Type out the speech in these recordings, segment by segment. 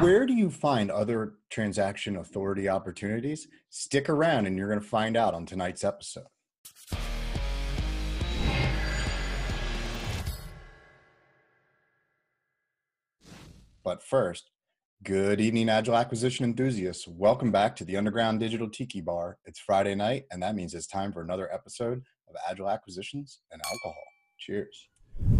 Where do you find other transaction authority opportunities? Stick around and you're going to find out on tonight's episode. But first, good evening, Agile Acquisition enthusiasts. Welcome back to the Underground Digital Tiki Bar. It's Friday night, and that means it's time for another episode of Agile Acquisitions and Alcohol. Cheers.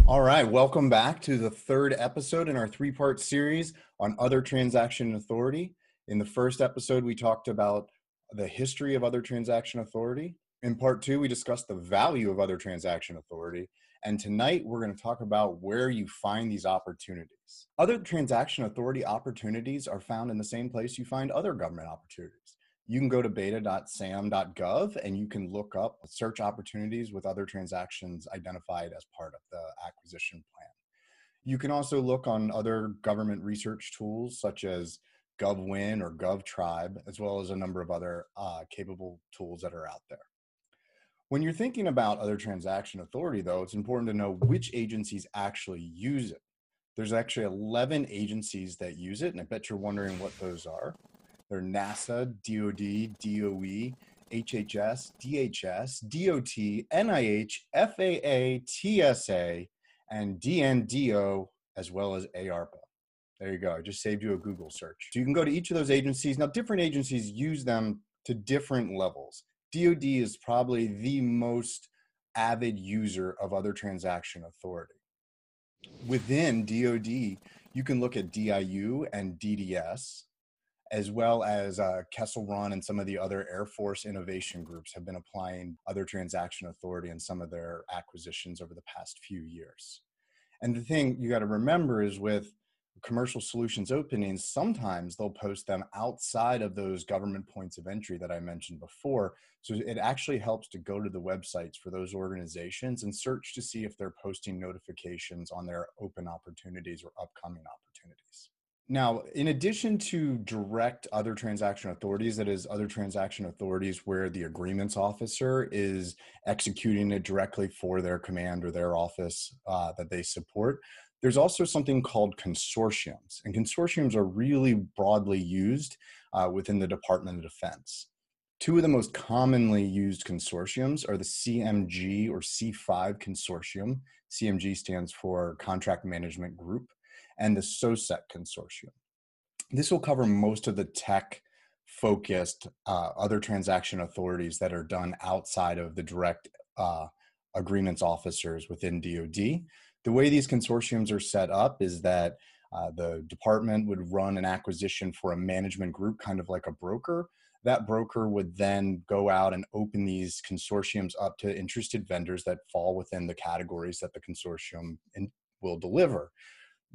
All right, welcome back to the third episode in our three part series on other transaction authority. In the first episode, we talked about the history of other transaction authority. In part two, we discussed the value of other transaction authority. And tonight, we're going to talk about where you find these opportunities. Other transaction authority opportunities are found in the same place you find other government opportunities you can go to beta.sam.gov and you can look up search opportunities with other transactions identified as part of the acquisition plan. You can also look on other government research tools such as GovWin or GovTribe, as well as a number of other uh, capable tools that are out there. When you're thinking about other transaction authority, though, it's important to know which agencies actually use it. There's actually 11 agencies that use it, and I bet you're wondering what those are. They're NASA, DoD, DOE, HHS, DHS, DOT, NIH, FAA, TSA, and DNDO, as well as ARPA. There you go. I just saved you a Google search. So you can go to each of those agencies. Now, different agencies use them to different levels. DoD is probably the most avid user of other transaction authority. Within DoD, you can look at DIU and DDS, as well as uh, Kessel Run and some of the other Air Force innovation groups have been applying other transaction authority in some of their acquisitions over the past few years. And the thing you got to remember is with commercial solutions openings, sometimes they'll post them outside of those government points of entry that I mentioned before. So it actually helps to go to the websites for those organizations and search to see if they're posting notifications on their open opportunities or upcoming opportunities. Now, in addition to direct other transaction authorities, that is, other transaction authorities where the agreements officer is executing it directly for their command or their office uh, that they support, there's also something called consortiums. And consortiums are really broadly used uh, within the Department of Defense. Two of the most commonly used consortiums are the CMG or C5 consortium. CMG stands for Contract Management Group and the SOSSEC consortium. This will cover most of the tech focused uh, other transaction authorities that are done outside of the direct uh, agreements officers within DoD. The way these consortiums are set up is that uh, the department would run an acquisition for a management group, kind of like a broker. That broker would then go out and open these consortiums up to interested vendors that fall within the categories that the consortium will deliver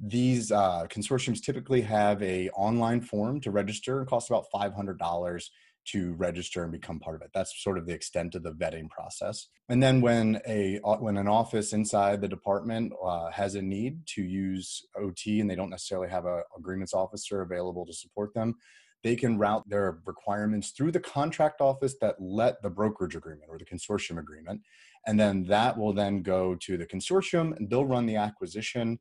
these uh, consortiums typically have a online form to register. and costs about $500 to register and become part of it. That's sort of the extent of the vetting process. And then when a when an office inside the department uh, has a need to use OT and they don't necessarily have a agreements officer available to support them, they can route their requirements through the contract office that let the brokerage agreement or the consortium agreement. And then that will then go to the consortium and they'll run the acquisition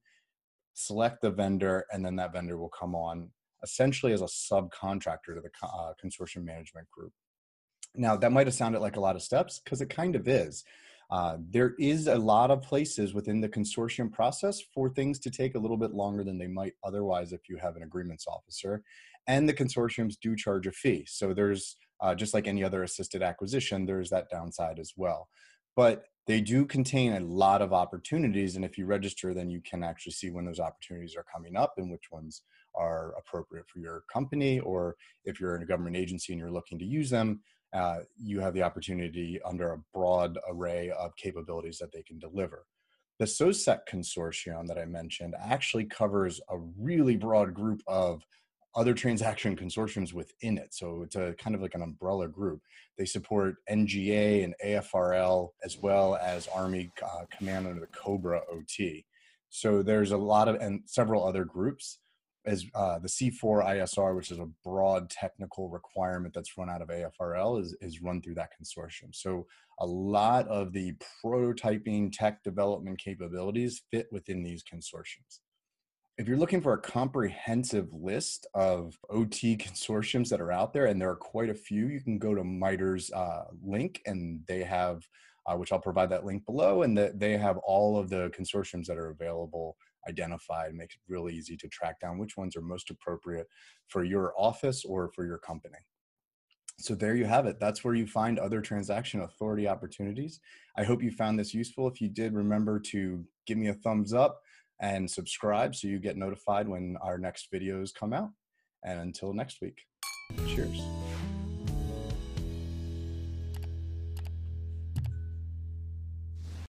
select the vendor, and then that vendor will come on essentially as a subcontractor to the uh, consortium management group. Now, that might have sounded like a lot of steps because it kind of is. Uh, there is a lot of places within the consortium process for things to take a little bit longer than they might otherwise if you have an agreements officer. And the consortiums do charge a fee. So there's, uh, just like any other assisted acquisition, there's that downside as well. But they do contain a lot of opportunities and if you register then you can actually see when those opportunities are coming up and which ones are appropriate for your company or if you're in a government agency and you're looking to use them uh, you have the opportunity under a broad array of capabilities that they can deliver. The SOSSEC consortium that I mentioned actually covers a really broad group of other transaction consortiums within it. So it's a kind of like an umbrella group. They support NGA and AFRL as well as Army uh, Command under the Cobra OT. So there's a lot of and several other groups as uh, the C4 ISR, which is a broad technical requirement that's run out of AFRL, is, is run through that consortium. So a lot of the prototyping tech development capabilities fit within these consortiums. If you're looking for a comprehensive list of OT consortiums that are out there, and there are quite a few, you can go to MITRE's uh, link, and they have, uh, which I'll provide that link below, and that they have all of the consortiums that are available identified. Makes it really easy to track down which ones are most appropriate for your office or for your company. So there you have it. That's where you find other transaction authority opportunities. I hope you found this useful. If you did, remember to give me a thumbs up and subscribe so you get notified when our next videos come out. And until next week, cheers.